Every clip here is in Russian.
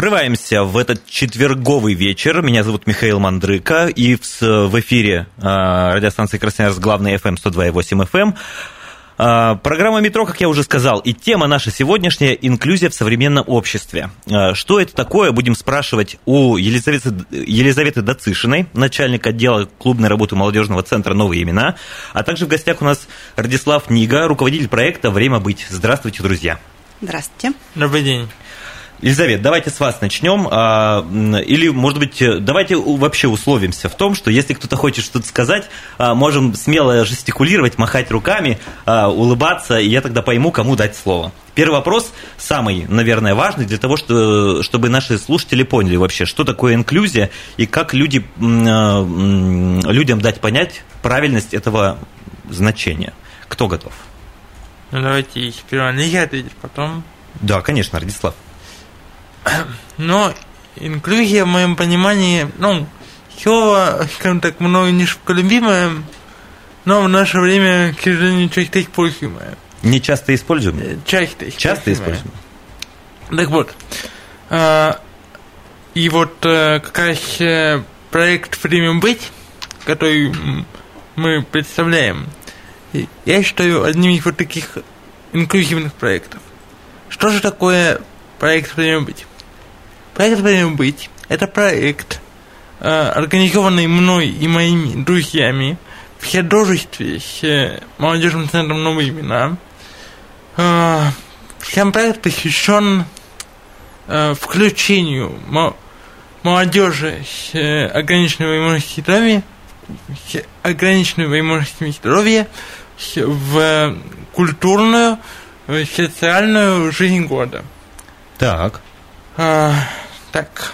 Врываемся в этот четверговый вечер. Меня зовут Михаил Мандрыка, и в, в эфире э, радиостанции Красноярск главный FM 102,8 FM. Программа «Метро», как я уже сказал, и тема наша сегодняшняя – инклюзия в современном обществе. Э, что это такое, будем спрашивать у Елизаветы, Елизаветы Дацишиной, начальника отдела клубной работы молодежного центра «Новые имена», а также в гостях у нас Радислав Нига, руководитель проекта «Время быть». Здравствуйте, друзья. Здравствуйте. Добрый день. Елизавета, давайте с вас начнем. А, или, может быть, давайте вообще условимся в том, что если кто-то хочет что-то сказать, а, можем смело жестикулировать, махать руками, а, улыбаться, и я тогда пойму, кому дать слово. Первый вопрос, самый, наверное, важный для того, чтобы наши слушатели поняли вообще, что такое инклюзия и как люди, людям дать понять правильность этого значения. Кто готов? Ну, давайте сперва я ответить, потом... Да, конечно, Радислав. Но инклюзия, в моем понимании, ну, слово, скажем так, мною не любимое, но в наше время, к сожалению, часто используемое. Не часто используемое? Э, часто используемое. Часто используемое. Так вот, а, и вот э, как раз э, проект «Время быть», который мы представляем, я считаю одним из вот таких инклюзивных проектов. Что же такое проект «Время быть»? Проект «Время быть» – это проект, э, организованный мной и моими друзьями в художестве с э, молодежным центром «Новые имена». Э, сам проект посвящен включению молодежи с ограниченной возможностью здоровья, с ограниченной возможностями здоровья в культурную, социальную жизнь города. Так. А, так.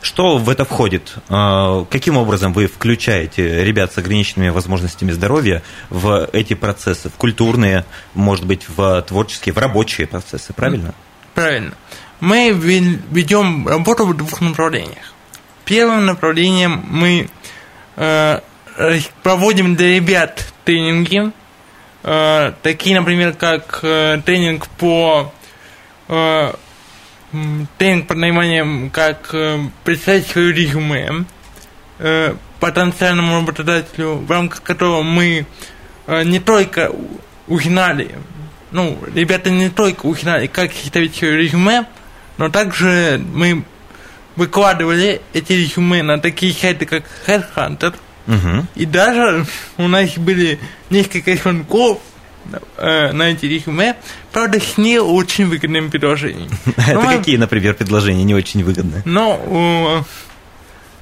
Что в это входит? А, каким образом вы включаете ребят с ограниченными возможностями здоровья в эти процессы, в культурные, может быть, в творческие, в рабочие процессы, правильно? Правильно. Мы ведем работу в двух направлениях. Первым направлением мы э, проводим для ребят тренинги, э, такие, например, как э, тренинг по тренинг под названием «Как э, представить свое резюме» э, потенциальному работодателю, в рамках которого мы э, не только узнали, ну, ребята не только узнали, как составить свое резюме, но также мы выкладывали эти резюме на такие сайты, как Headhunter, угу. и даже у нас были несколько звонков э, на эти резюме, правда, с не очень выгодными предложениями. Это какие, например, предложения не очень выгодные? Ну,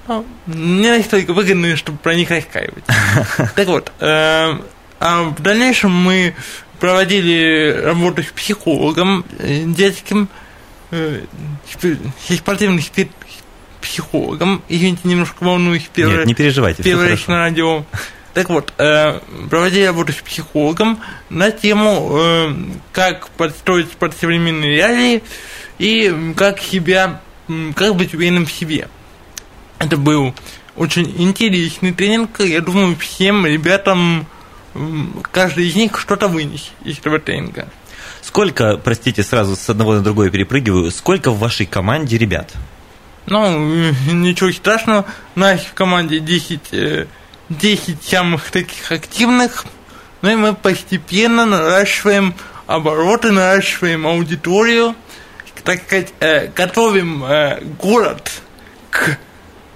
ну, не настолько выгодные, чтобы про них раскаивать. Так вот, э, а в дальнейшем мы проводили работу с психологом э, детским, э, с спортивным психологом. Извините, немножко волнуюсь. Первый, Нет, не переживайте. Первый раз на радио. Так вот, э, проводили работу с психологом на тему, э, как подстроить под современные реалии и как себя, как быть уверенным в себе. Это был очень интересный тренинг. Я думаю, всем ребятам, каждый из них что-то вынес из этого тренинга. Сколько, простите, сразу с одного на другое перепрыгиваю, сколько в вашей команде ребят? Ну, ничего страшного. У нас в команде 10 10 самых таких активных, ну и мы постепенно наращиваем обороты, наращиваем аудиторию, так сказать, э, готовим э, город к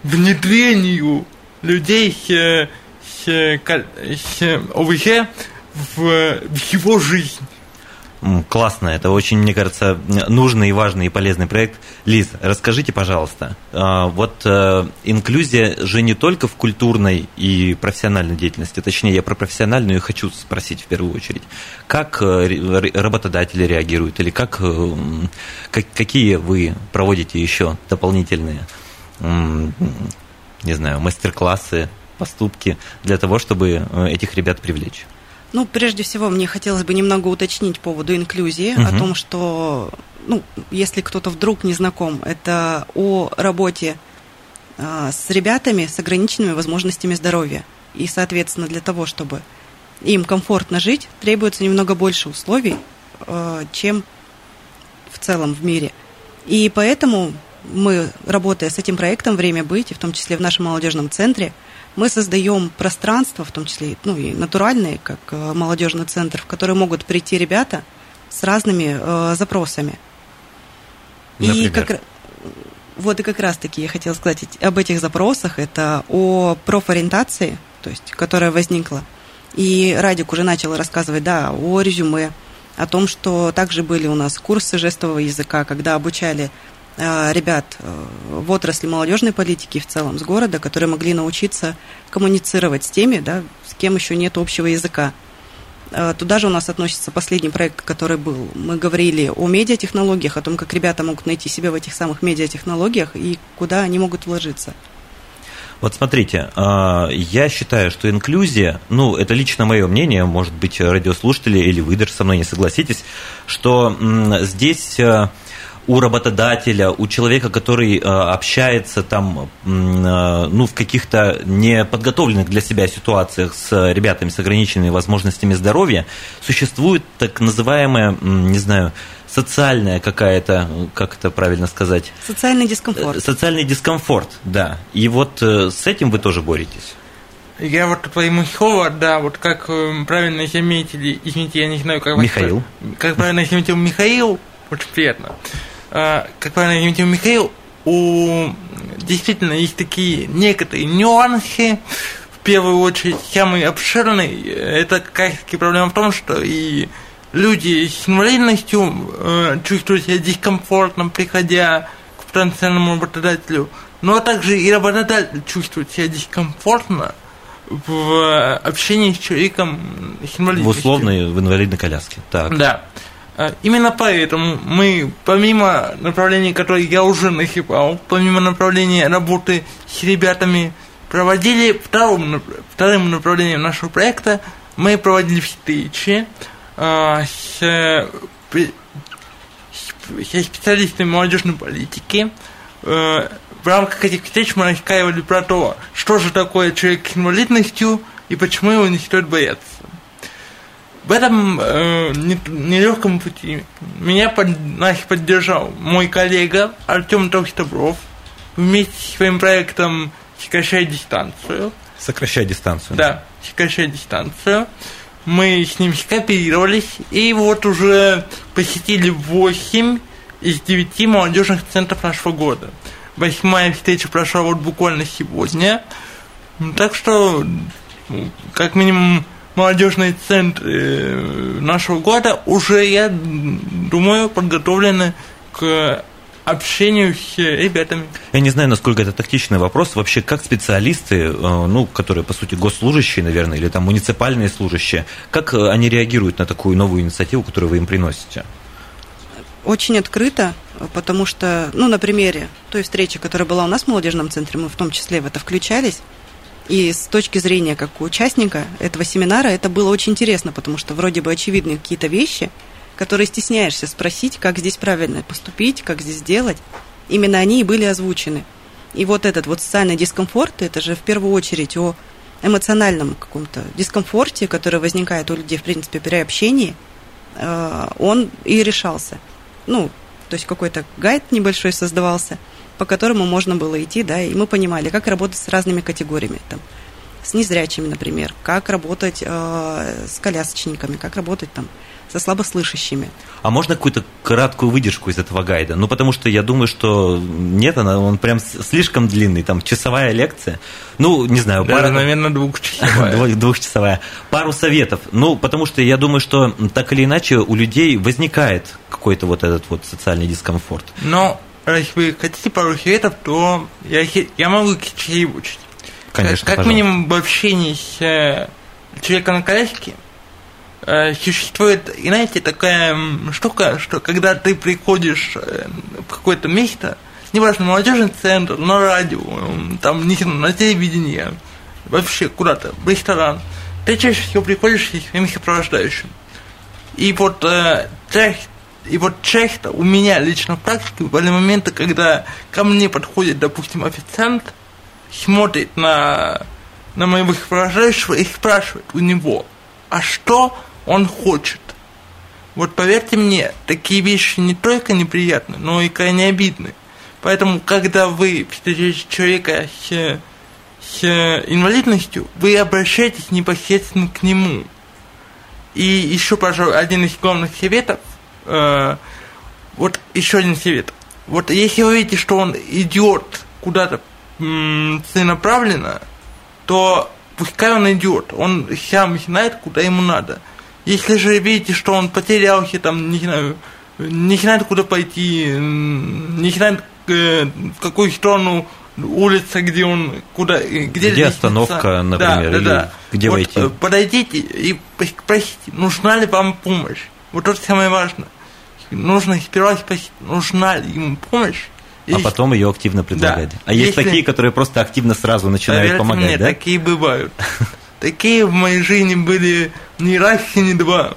внедрению людей с, с, с ОВЖ в, в его жизнь. Классно, это очень, мне кажется, нужный и важный и полезный проект. Лиз, расскажите, пожалуйста, а, вот э, инклюзия же не только в культурной и профессиональной деятельности, точнее, я про профессиональную хочу спросить в первую очередь. Как э, работодатели реагируют или как, э, какие вы проводите еще дополнительные не знаю, мастер-классы, поступки для того, чтобы э, этих ребят привлечь? Ну, прежде всего, мне хотелось бы немного уточнить по поводу инклюзии, угу. о том, что, ну, если кто-то вдруг не знаком, это о работе а, с ребятами с ограниченными возможностями здоровья. И, соответственно, для того, чтобы им комфортно жить, требуется немного больше условий, а, чем в целом в мире. И поэтому мы, работая с этим проектом «Время быть», и в том числе в нашем молодежном центре, мы создаем пространство, в том числе ну, и натуральные, как э, молодежный центр, в который могут прийти ребята с разными э, запросами. Например? И как, вот и как раз-таки я хотела сказать об этих запросах. Это о профориентации, то есть, которая возникла. И Радик уже начал рассказывать, да, о резюме, о том, что также были у нас курсы жестового языка, когда обучали ребят э, в отрасли молодежной политики в целом с города, которые могли научиться коммуницировать с теми, да, с кем еще нет общего языка. Э, туда же у нас относится последний проект, который был. Мы говорили о медиатехнологиях, о том, как ребята могут найти себя в этих самых медиатехнологиях и куда они могут вложиться. Вот смотрите, я считаю, что инклюзия, ну, это лично мое мнение, может быть, радиослушатели или вы даже со мной не согласитесь, что здесь у работодателя, у человека, который э, общается там, э, ну, в каких-то неподготовленных для себя ситуациях с ребятами с ограниченными возможностями здоровья, существует так называемая, не знаю, социальная какая-то, как это правильно сказать? Социальный дискомфорт. Э, социальный дискомфорт, да. И вот с этим вы тоже боретесь. Я вот твоему слову, да, вот как правильно заметили, извините, я не знаю, как... Михаил. Как правильно заметил Михаил, очень приятно. А, как правильно Михаил, у действительно есть такие некоторые нюансы. В первую очередь, самый обширный, это как раз-таки проблема в том, что и люди с инвалидностью э, чувствуют себя дискомфортно, приходя к потенциальному работодателю, но также и работодатель чувствует себя дискомфортно в общении с человеком с инвалидностью. В условной, в инвалидной коляске. Так. Да. А, именно поэтому мы, помимо направлений, которые я уже нахипал, помимо направления работы с ребятами, проводили вторым, вторым направлением нашего проекта, мы проводили встречи э, с, со специалистами молодежной политики. Э, в рамках этих встреч мы рассказывали про то, что же такое человек с инвалидностью и почему его не стоит бояться. В этом э, нелегком пути меня под, значит, поддержал мой коллега Артем Толстобров вместе с своим проектом «Сокращай дистанцию». «Сокращай дистанцию». Да, «Сокращай дистанцию». Мы с ним скооперировались, и вот уже посетили 8 из 9 молодежных центров нашего года. Восьмая встреча прошла вот буквально сегодня. Так что, как минимум, молодежные центры нашего города уже, я думаю, подготовлены к общению с ребятами. Я не знаю, насколько это тактичный вопрос. Вообще, как специалисты, э, ну, которые, по сути, госслужащие, наверное, или там муниципальные служащие, как э, они реагируют на такую новую инициативу, которую вы им приносите? Очень открыто, потому что, ну, на примере той встречи, которая была у нас в молодежном центре, мы в том числе в это включались, и с точки зрения как участника этого семинара это было очень интересно, потому что вроде бы очевидны какие-то вещи, которые стесняешься спросить, как здесь правильно поступить, как здесь сделать. Именно они и были озвучены. И вот этот вот социальный дискомфорт, это же в первую очередь о эмоциональном каком-то дискомфорте, который возникает у людей, в принципе, при общении, э, он и решался. Ну, то есть какой-то гайд небольшой создавался – по которому можно было идти, да, и мы понимали, как работать с разными категориями, там, с незрячими, например, как работать э, с колясочниками, как работать там со слабослышащими. А можно какую-то краткую выдержку из этого гайда? Ну, потому что я думаю, что нет, она, он прям слишком длинный, там, часовая лекция. Ну, не знаю, Даже, пара... наверное, двухчасовая. Двухчасовая. Пару советов. Ну, потому что я думаю, что так или иначе у людей возникает какой-то вот этот вот социальный дискомфорт. Но если вы хотите пару советов, то я, я могу чего-нибудь. Конечно, Как, как минимум в общении с э, человеком на коляске э, существует, и знаете, такая штука, что когда ты приходишь э, в какое-то место, неважно, молодежный центр, на радио, там, не знаю, на телевидении, вообще куда-то, в ресторан, ты чаще всего приходишь с своим сопровождающим. И вот э, и вот часто у меня лично в практике были моменты, когда ко мне подходит, допустим, официант, смотрит на, на моего сопровождающего и спрашивает у него, а что он хочет. Вот поверьте мне, такие вещи не только неприятны, но и крайне обидны. Поэтому, когда вы встречаете человека с, с инвалидностью, вы обращаетесь непосредственно к нему. И еще, пожалуй, один из главных советов – э, вот еще один совет. Вот если вы видите, что он идет куда-то целенаправленно, то пускай он идет, он сам знает, куда ему надо. Если же видите, что он потерялся, там, не знаю, не знает, куда пойти, не знает, э, в какую сторону улица, где он, куда, где, где остановка, например, да, да, да. где вот войти. Подойдите и спросите, нужна ли вам помощь. Вот это самое важное нужно сперва спросить, нужна ли ему помощь, а потом ее активно предлагать. Да. А есть Если... такие, которые просто активно сразу начинают Поверьте помогать, мне, да? такие бывают. Такие в моей жизни были ни раз и ни два.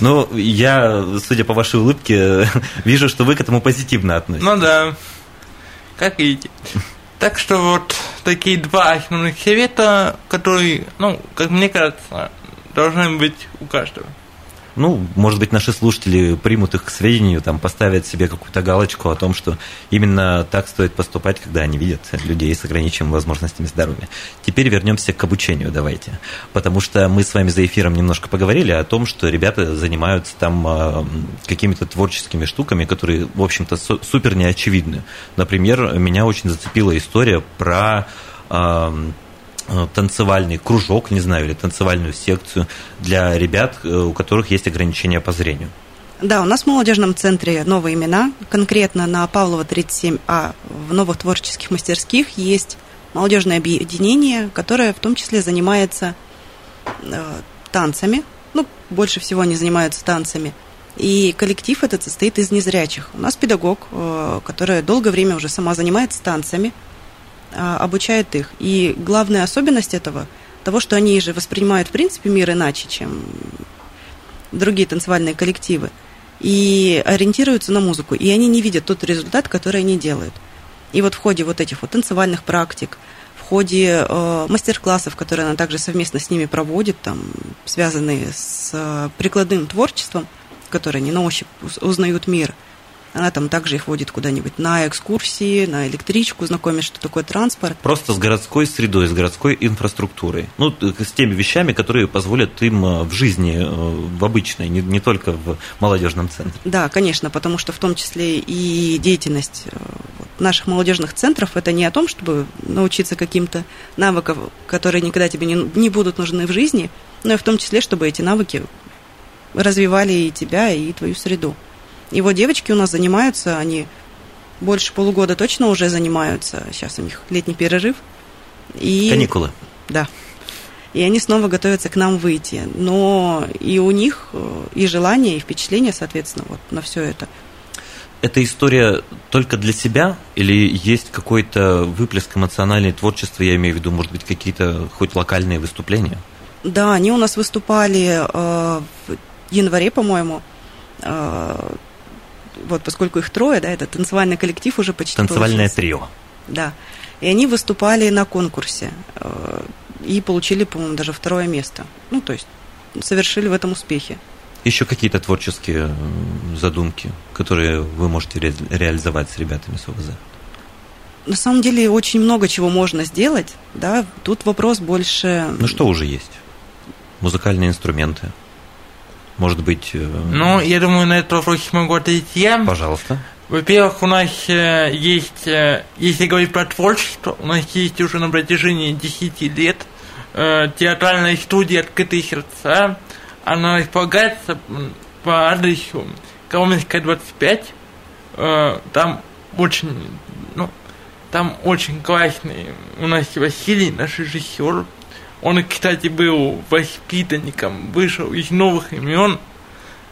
Ну, я, судя по вашей улыбке, вижу, что вы к этому позитивно относитесь. Ну да, как видите. Так что вот такие два основных совета, которые, ну, как мне кажется, должны быть у каждого ну, может быть, наши слушатели примут их к сведению, там, поставят себе какую-то галочку о том, что именно так стоит поступать, когда они видят людей с ограниченными возможностями здоровья. Теперь вернемся к обучению, давайте. Потому что мы с вами за эфиром немножко поговорили о том, что ребята занимаются там а, какими-то творческими штуками, которые, в общем-то, супер неочевидны. Например, меня очень зацепила история про танцевальный кружок, не знаю, или танцевальную секцию для ребят, э, у которых есть ограничения по зрению. Да, у нас в молодежном центре новые имена. Конкретно на Павлова 37А в новых творческих мастерских есть молодежное объединение, которое в том числе занимается э, танцами. Ну, больше всего они занимаются танцами. И коллектив этот состоит из незрячих. У нас педагог, э, которая долгое время уже сама занимается танцами – обучает их. И главная особенность этого, того, что они же воспринимают, в принципе, мир иначе, чем другие танцевальные коллективы, и ориентируются на музыку, и они не видят тот результат, который они делают. И вот в ходе вот этих вот танцевальных практик, в ходе э, мастер-классов, которые она также совместно с ними проводит, там, связанные с э, прикладным творчеством, которые они на ощупь узнают мир – она там также их водит куда-нибудь на экскурсии, на электричку, знакомит, что такое транспорт. Просто с городской средой, с городской инфраструктурой. Ну, с теми вещами, которые позволят им э, в жизни, э, в обычной, не, не только в молодежном центре. Да, конечно, потому что в том числе и деятельность э, наших молодежных центров это не о том, чтобы научиться каким-то навыкам, которые никогда тебе не, не будут нужны в жизни, но и в том числе, чтобы эти навыки развивали и тебя, и твою среду. Вот девочки у нас занимаются, они больше полугода точно уже занимаются. Сейчас у них летний перерыв. И... Каникулы. Да. И они снова готовятся к нам выйти. Но и у них э, и желание, и впечатление, соответственно, вот на все это. Эта история только для себя или есть какой-то выплеск эмоциональный творчества, я имею в виду, может быть, какие-то хоть локальные выступления? Да, они у нас выступали э, в январе, по-моему. Э, вот поскольку их трое, да, это танцевальный коллектив уже почти Танцевальное получился. трио. Да. И они выступали на конкурсе э, и получили, по-моему, даже второе место. Ну, то есть совершили в этом успехи. Еще какие-то творческие задумки, которые вы можете ре- реализовать с ребятами с ОВЗ? На самом деле очень много чего можно сделать, да. Тут вопрос больше. Ну что уже есть? Музыкальные инструменты. Может быть... Э, ну, я думаю, на этот вопрос могу ответить я. Пожалуйста. Во-первых, у нас э, есть, э, если говорить про творчество, у нас есть уже на протяжении 10 лет театральная студия «Открытые сердца». Она располагается по адресу Коломенская 25. Там очень, ну, там очень классный у нас Василий, наш режиссер, он, кстати, был воспитанником, вышел из новых имен.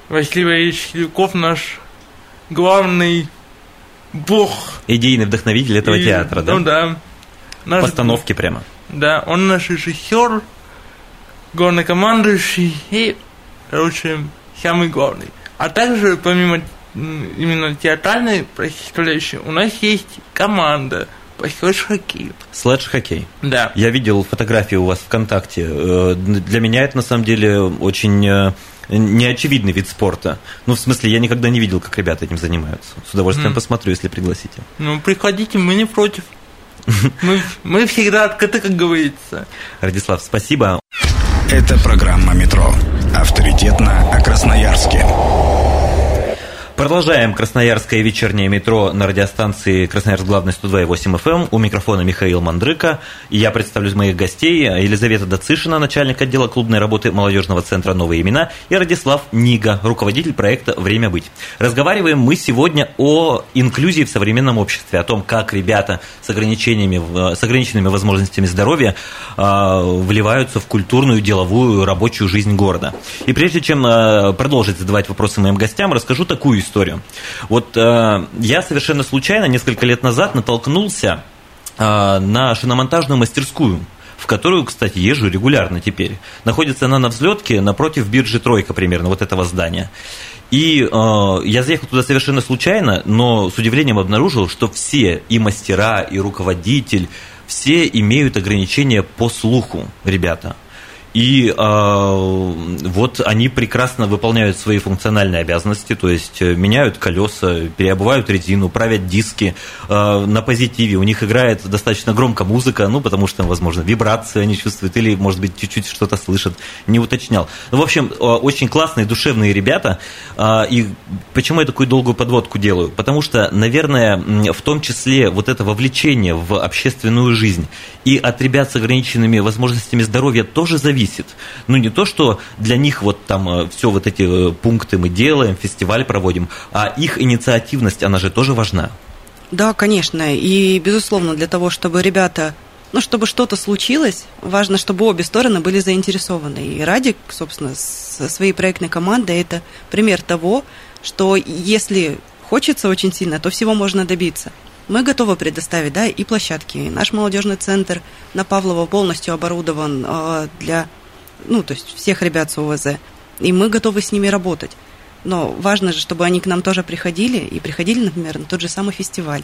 Василий Валерьевич Хилюков наш главный бог. Идейный вдохновитель этого И- театра, да? Ну да. Наш- Постановки прямо. Да, он наш режиссер, главнокомандующий и, короче, самый главный. А также, помимо именно театральной составляющей, у нас есть команда по хоккею. Слэдж-хоккей. Да. Я видел фотографии у вас ВКонтакте. Э, Для меня это на самом деле очень э, неочевидный вид спорта. Ну, в смысле, я никогда не видел, как ребята этим занимаются. С удовольствием Мгм. посмотрю, если пригласите. Ну, приходите, мы не против. Мы, мы всегда открыты, как говорится. Радислав, спасибо. Это программа «Метро». Авторитетно о Красноярске. Продолжаем Красноярское вечернее метро на радиостанции Красноярск главный 102,8 FM. эм. У микрофона Михаил Мандрыка. И я представлю моих гостей. Елизавета Дацишина, начальник отдела клубной работы молодежного центра «Новые имена», и Радислав Нига, руководитель проекта «Время быть». Разговариваем мы сегодня о инклюзии в современном обществе, о том, как ребята с, ограничениями, с ограниченными возможностями здоровья а, вливаются в культурную, деловую, рабочую жизнь города. И прежде чем а, продолжить задавать вопросы моим гостям, расскажу такую историю. Вот а, я совершенно случайно несколько лет назад натолкнулся а, на шиномонтажную мастерскую в которую, кстати, езжу регулярно теперь. Находится она на взлетке напротив биржи Тройка примерно, вот этого здания. И э, я заехал туда совершенно случайно, но с удивлением обнаружил, что все, и мастера, и руководитель, все имеют ограничения по слуху, ребята. И э, вот они прекрасно выполняют свои функциональные обязанности, то есть э, меняют колеса, переобувают резину, правят диски э, на позитиве. У них играет достаточно громко музыка, ну, потому что, возможно, вибрации они чувствуют, или, может быть, чуть-чуть что-то слышат, не уточнял. Ну, в общем, очень классные, душевные ребята. Э, и почему я такую долгую подводку делаю? Потому что, наверное, в том числе вот это вовлечение в общественную жизнь и от ребят с ограниченными возможностями здоровья тоже зависит. Ну, не то, что для них вот там все вот эти э, пункты мы делаем, фестиваль проводим, а их инициативность, она же тоже важна. Да, конечно. И, безусловно, для того, чтобы ребята, ну, чтобы что-то случилось, важно, чтобы обе стороны были заинтересованы. И Радик, собственно, со своей проектной командой, это пример того, что если хочется очень сильно, то всего можно добиться. Мы готовы предоставить, да, и площадки. Наш молодежный центр на Павлова полностью оборудован э, для, ну, то есть всех ребят с УВЗ. И мы готовы с ними работать. Но важно же, чтобы они к нам тоже приходили, и приходили, например, на тот же самый фестиваль,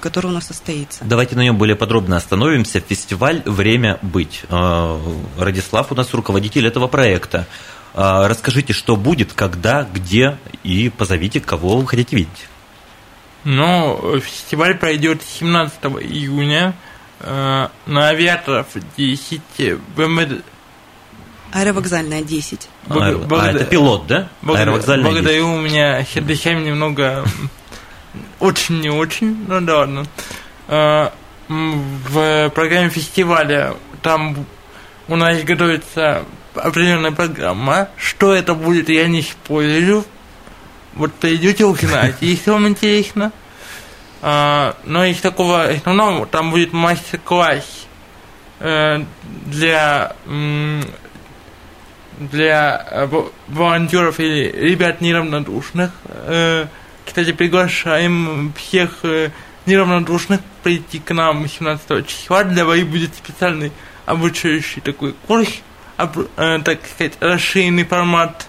который у нас состоится. Давайте на нем более подробно остановимся. Фестиваль «Время быть». Э, Радислав у нас руководитель этого проекта. Э, Расскажите, что будет, когда, где, и позовите, кого вы хотите видеть. Но фестиваль пройдет 17 июня э, на авиаторов 10 в МВД. Аэровокзальная 10. Бог- А, благодар- это пилот, да? Благодаря- Аэровокзальная Благодарю, у меня сердечами немного очень не очень, ну да ладно. Э, В программе фестиваля там у нас готовится определенная программа. Что это будет, я не спойлерю. Вот придете узнать, если вам интересно. А, Но из такого основного там будет мастер-класс э, для для э, во- волонтеров или ребят неравнодушных. Э, Кстати, приглашаем всех э, неравнодушных прийти к нам 17 числа. Для вас будет специальный обучающий такой курс, об- э, так сказать, расширенный формат,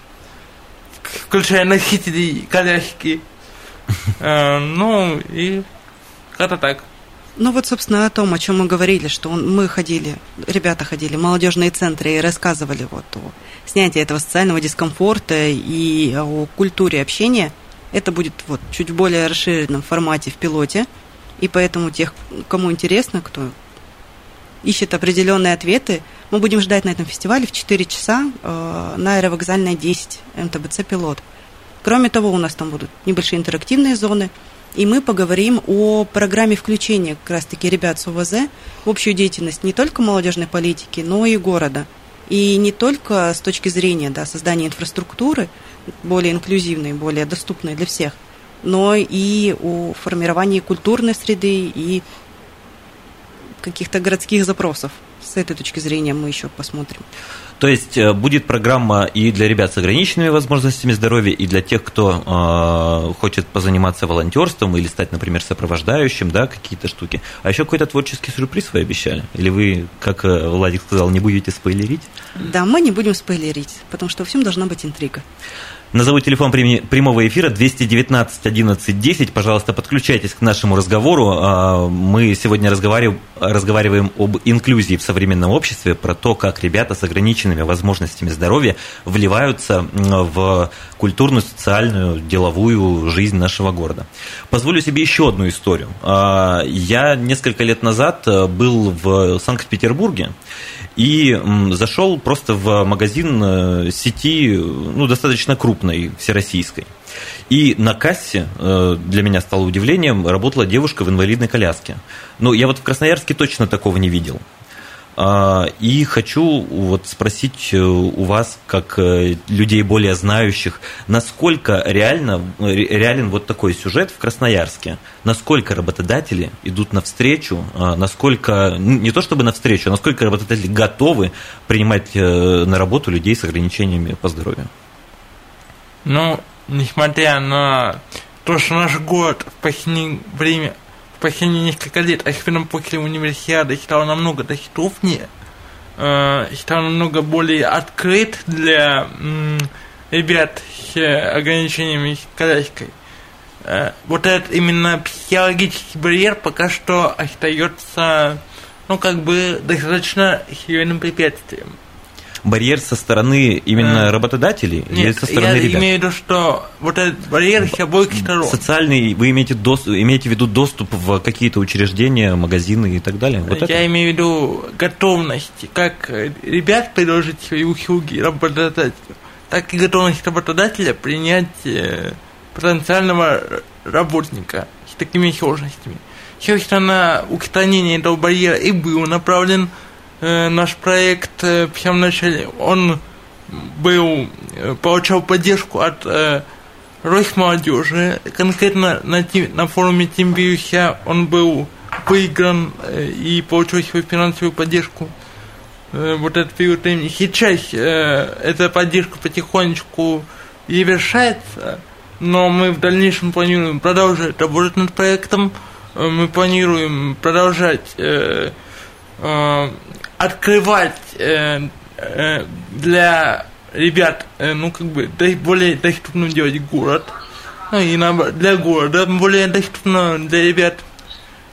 включая носителей коляски. Э, Ну, и как-то так. Ну вот, собственно, о том, о чем мы говорили, что он- мы ходили, ребята ходили в молодежные центры и рассказывали вот о снятии этого социального дискомфорта и о культуре общения. Это будет вот чуть более расширенном формате в пилоте. И поэтому тех, кому интересно, кто ищет определенные ответы, мы будем ждать на этом фестивале в 4 часа э, на аэровокзальной 10 МТБЦ «Пилот». Кроме того, у нас там будут небольшие интерактивные зоны, и мы поговорим о программе включения как раз-таки ребят с УВЗ в общую деятельность не только молодежной политики, но и города. И не только с точки зрения да, создания инфраструктуры, более инклюзивной, более доступной для всех, но и о формировании культурной среды и каких-то городских запросов с этой точки зрения мы еще посмотрим. То есть э, будет программа и для ребят с ограниченными возможностями здоровья, и для тех, кто э, хочет позаниматься волонтерством или стать, например, сопровождающим, да, какие-то штуки. А еще какой-то творческий сюрприз вы обещали? Или вы, как э, Владик сказал, не будете спойлерить? Да, мы не будем спойлерить, потому что во всем должна быть интрига. Назову телефон прямого эфира 219 11 10. Пожалуйста, подключайтесь к нашему разговору. А, мы сегодня разговариваем, разговариваем об инклюзии в современном обществе, про то, как ребята с ограниченными возможностями здоровья вливаются в культурную, социальную, деловую жизнь нашего города. Позволю себе еще одну историю. А, я несколько лет назад э, был в Санкт-Петербурге и зашел просто в магазин э, сети, ну, достаточно крупной, всероссийской. И на кассе э, для меня стало удивлением, работала девушка в инвалидной коляске. Ну, я вот в Красноярске точно такого не видел. А, и хочу вот спросить э, у вас, как э, людей более знающих, насколько реально, реален вот такой сюжет в Красноярске? Насколько работодатели идут навстречу, а, насколько, не то чтобы навстречу, а насколько работодатели готовы принимать на работу людей с ограничениями по здоровью? Ну, несмотря на то, что наш город в последнее время последние несколько лет, особенно после универсиады, стал намного доступнее, э, стал намного более открыт для э, ребят с ограничениями с коляской. Э, вот этот именно психологический барьер пока что остается, ну, как бы, достаточно серьезным препятствием барьер со стороны именно работодателей Нет, или со стороны я ребят? имею в виду, что вот этот барьер с обоих сторон. Социальный, вы имеете, доступ, имеете в виду доступ в какие-то учреждения, магазины и так далее? Вот я это? имею в виду готовность, как ребят предложить свои услуги работодателю, так и готовность работодателя принять э, потенциального работника с такими сложностями. Собственно, устранение этого барьера и был направлен Э, наш проект э, в самом начале, он был, э, получал поддержку от э, Росмолодежи, конкретно на, на форуме Тимбиуся он был выигран и получил свою финансовую поддержку. Вот этот период времени. Сейчас эта поддержка потихонечку завершается, но мы в дальнейшем планируем продолжать работать над проектом, мы планируем продолжать открывать э, э, для ребят, э, ну, как бы, более доступным делать город. Ну, и наоборот, для города более доступно для ребят.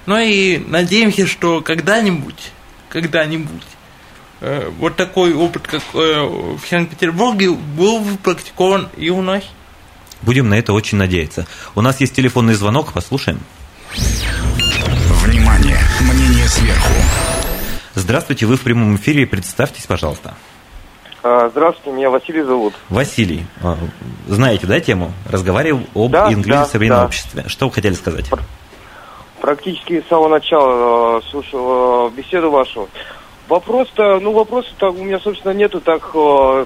Ну, и надеемся, что когда-нибудь, когда-нибудь, э, вот такой опыт, как э, в Санкт-Петербурге, был практикован и у нас. Будем на это очень надеяться. У нас есть телефонный звонок, послушаем. Внимание! Мнение сверху. Здравствуйте, вы в прямом эфире, представьтесь, пожалуйста. А, здравствуйте, меня Василий зовут. Василий, а, знаете, да, тему? Разговаривал об да, инклюзии да, в современном да. обществе. Что вы хотели сказать? Практически с самого начала а, слушал беседу вашу. Вопрос-то, ну вопрос-то у меня, собственно, нету, так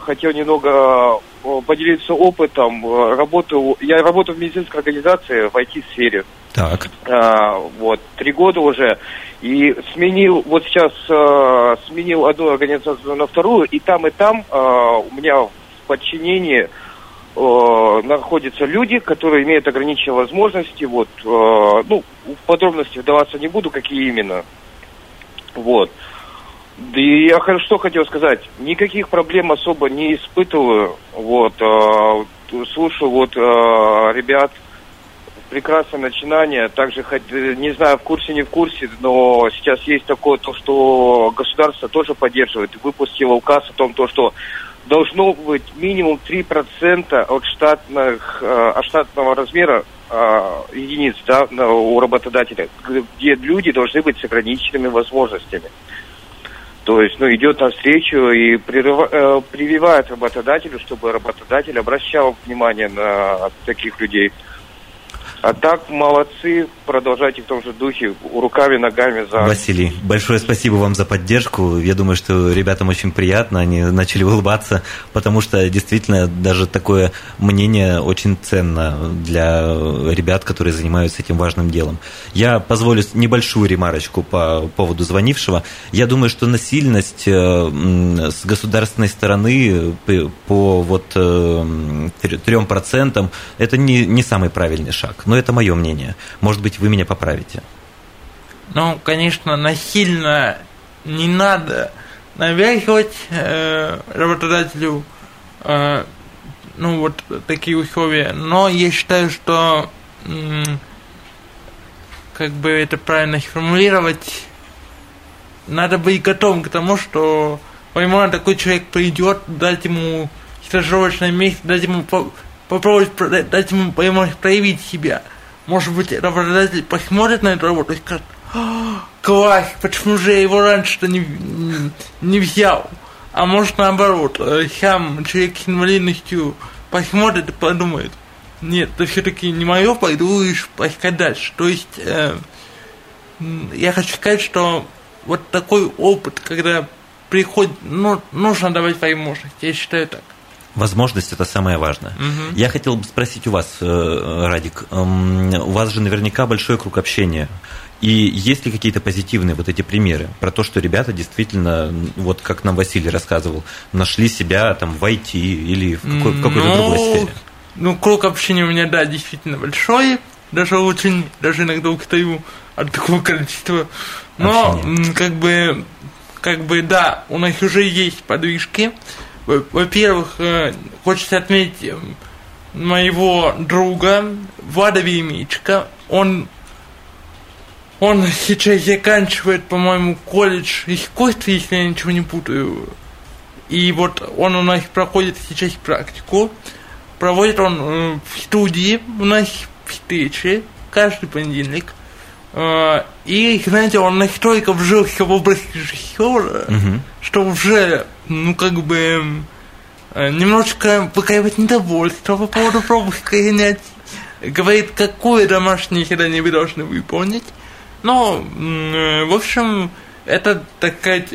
хотел немного поделиться опытом. Работаю, я работаю в медицинской организации в IT-сфере. Так. А, вот, три года уже. И сменил, вот сейчас э, сменил одну организацию на вторую, и там, и там э, у меня в подчинении э, находятся люди, которые имеют ограниченные возможности. Вот, э, ну, в подробности вдаваться не буду, какие именно. Вот. Да и я что хотел сказать, никаких проблем особо не испытываю. Вот, э, слушаю вот э, ребят, прекрасное начинание. Также, не знаю, в курсе, не в курсе, но сейчас есть такое, то, что государство тоже поддерживает. Выпустило указ о том, то, что должно быть минимум 3% от, штатных, э, от штатного размера э, единиц да, у работодателя, где люди должны быть с ограниченными возможностями. То есть, ну, идет навстречу и прерыва, э, прививает работодателю, чтобы работодатель обращал внимание на таких людей. А так молодцы, продолжайте в том же духе, руками, ногами за... Василий, большое спасибо вам за поддержку. Я думаю, что ребятам очень приятно, они начали улыбаться, потому что действительно даже такое мнение очень ценно для ребят, которые занимаются этим важным делом. Я позволю небольшую ремарочку по поводу звонившего. Я думаю, что насильность э, с государственной стороны по вот э, трем процентам это не, не самый правильный шаг, но это мое мнение. Может быть, вы меня поправите. Ну, конечно, насильно не надо навязывать э, работодателю э, ну вот такие условия. Но я считаю, что как бы это правильно сформулировать, надо быть готовым к тому, что возможно такой человек придет, дать ему стажировочное место, дать ему попробовать, дать ему возможность проявить себя. Может быть, работодатель посмотрит на эту работу и скажет, «А, класс, почему же я его раньше-то не, не взял? А может наоборот, э, сам человек с инвалидностью посмотрит и подумает, нет, это все-таки не мое, пойду и поискать. То есть э, я хочу сказать, что вот такой опыт, когда приходит, ну, нужно давать возможность, я считаю так. Возможность это самое важное. Угу. Я хотел бы спросить у вас, э, Радик, эм, у вас же наверняка большой круг общения. И есть ли какие-то позитивные вот эти примеры про то, что ребята действительно, вот как нам Василий рассказывал, нашли себя там в IT или в, какой, в какой-то ну, другой сфере? Ну, круг общения у меня, да, действительно большой. Даже очень, даже иногда устаю от такого количества. Но, Общение. как бы, как бы, да, у нас уже есть подвижки. Во-первых, э, хочется отметить э, моего друга Влада Вимичка. Он он сейчас заканчивает, по-моему, колледж искусства, если я ничего не путаю. И вот он у нас проходит сейчас практику. Проводит он э, в студии у нас встречи каждый понедельник. Э, и, знаете, он настолько вжился в образ режиссера, угу. что уже, ну, как бы, э, немножечко выказывает недовольство по поводу пропуска занятий. Говорит, какое домашнее задание вы должны выполнить. Ну, э, в общем, это, так сказать,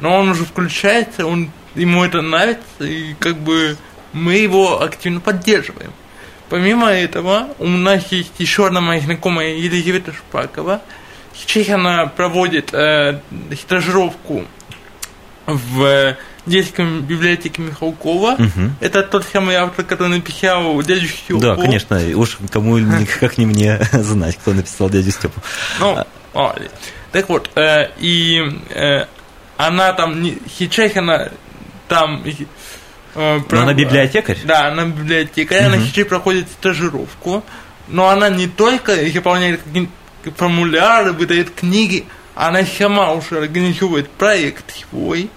но он уже включается, он, ему это нравится, и как бы мы его активно поддерживаем. Помимо этого, у нас есть еще одна моя знакомая Елизавета Шпакова. Сейчас она проводит э, стажировку в детской библиотеке Михалкова. Угу. Это тот самый автор, который написал дядю Степу. Да, конечно, уж кому как не мне знать, кто написал дядю Степу. Ну, о, так вот, э, и э, она там, сейчас она там... Э, но она библиотекарь? Да, она библиотекарь, угу. она сейчас проходит стажировку, но она не только выполняет формуляры, выдает книги, она сама уже организует проект свой,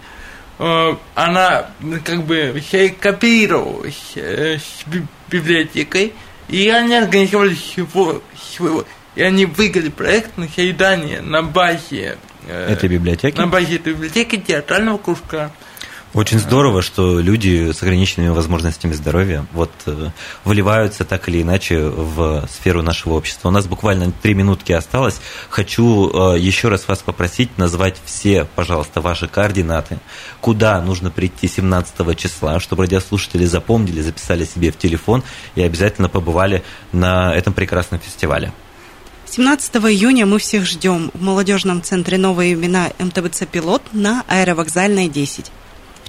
Э, она как бы копировалась э, с библиотекой, и они организовали его, своего, и они выиграли проект на создание на базе э, этой библиотеки, на базе этой библиотеки театрального кружка. Очень здорово, что люди с ограниченными возможностями здоровья вот э, вливаются так или иначе в сферу нашего общества. У нас буквально три минутки осталось. Хочу э, еще раз вас попросить назвать все, пожалуйста, ваши координаты, куда нужно прийти 17 числа, чтобы радиослушатели запомнили, записали себе в телефон и обязательно побывали на этом прекрасном фестивале. 17 июня мы всех ждем в молодежном центре «Новые имена» МТБЦ «Пилот» на Аэровокзальной 10.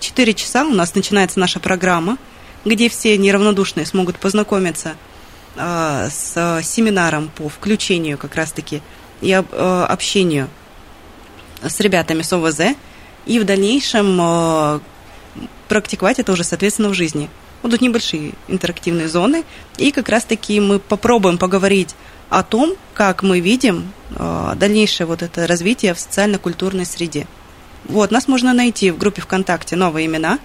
4 часа у нас начинается наша программа, где все неравнодушные смогут познакомиться э, с семинаром по включению как раз-таки и об, э, общению с ребятами с ОВЗ, и в дальнейшем э, практиковать это уже, соответственно, в жизни. Будут небольшие интерактивные зоны, и как раз-таки мы попробуем поговорить о том, как мы видим э, дальнейшее вот это развитие в социально-культурной среде. Вот, нас можно найти в группе ВКонтакте «Новые имена»,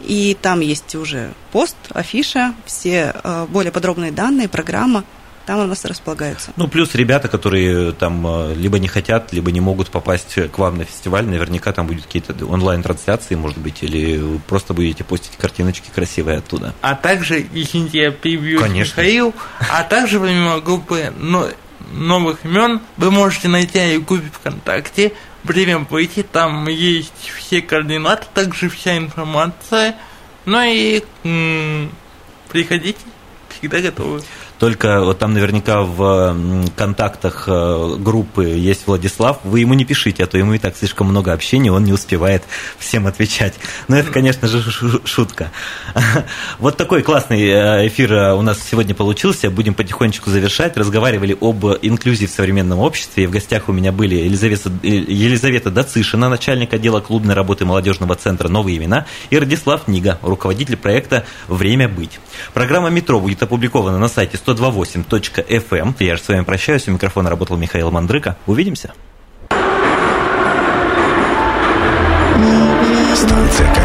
и там есть уже пост, афиша, все э, более подробные данные, программа, там у нас располагаются. Ну, плюс ребята, которые там э, либо не хотят, либо не могут попасть к вам на фестиваль, наверняка там будут какие-то онлайн-трансляции, может быть, или вы просто будете постить картиночки красивые оттуда. А также, извините, я перебью Конечно. Михаил, а также помимо группы новых имен вы можете найти на Ютубе ВКонтакте. Время выйти, там есть все координаты, также вся информация. Ну и м- приходите, всегда готовы. Только вот там наверняка в контактах э, группы есть Владислав. Вы ему не пишите, а то ему и так слишком много общения, он не успевает всем отвечать. Но это, конечно же, шутка. Вот такой классный э, эфир э, у нас сегодня получился. Будем потихонечку завершать. Разговаривали об инклюзии в современном обществе. И в гостях у меня были Елизавета, Елизавета Дацишина, начальник отдела клубной работы молодежного центра «Новые имена», и Радислав Нига, руководитель проекта «Время быть». Программа «Метро» будет опубликована на сайте 128.fm. Эм. Я же с вами прощаюсь. У микрофона работал Михаил Мандрыка. Увидимся. Станция